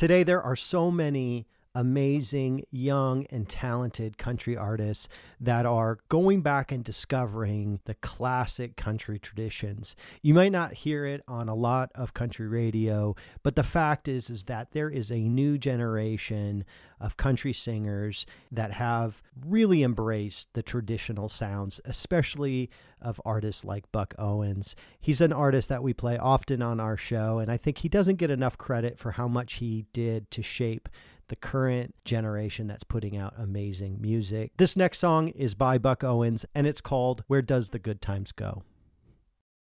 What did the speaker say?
Today, there are so many amazing, young, and talented country artists that are going back and discovering the classic country traditions. You might not hear it on a lot of country radio, but the fact is is that there is a new generation of country singers that have really embraced the traditional sounds, especially of artists like Buck Owens. He's an artist that we play often on our show, and I think he doesn't get enough credit for how much he did to shape the current generation that's putting out amazing music. This next song is by Buck Owens and it's called Where Does the Good Times Go?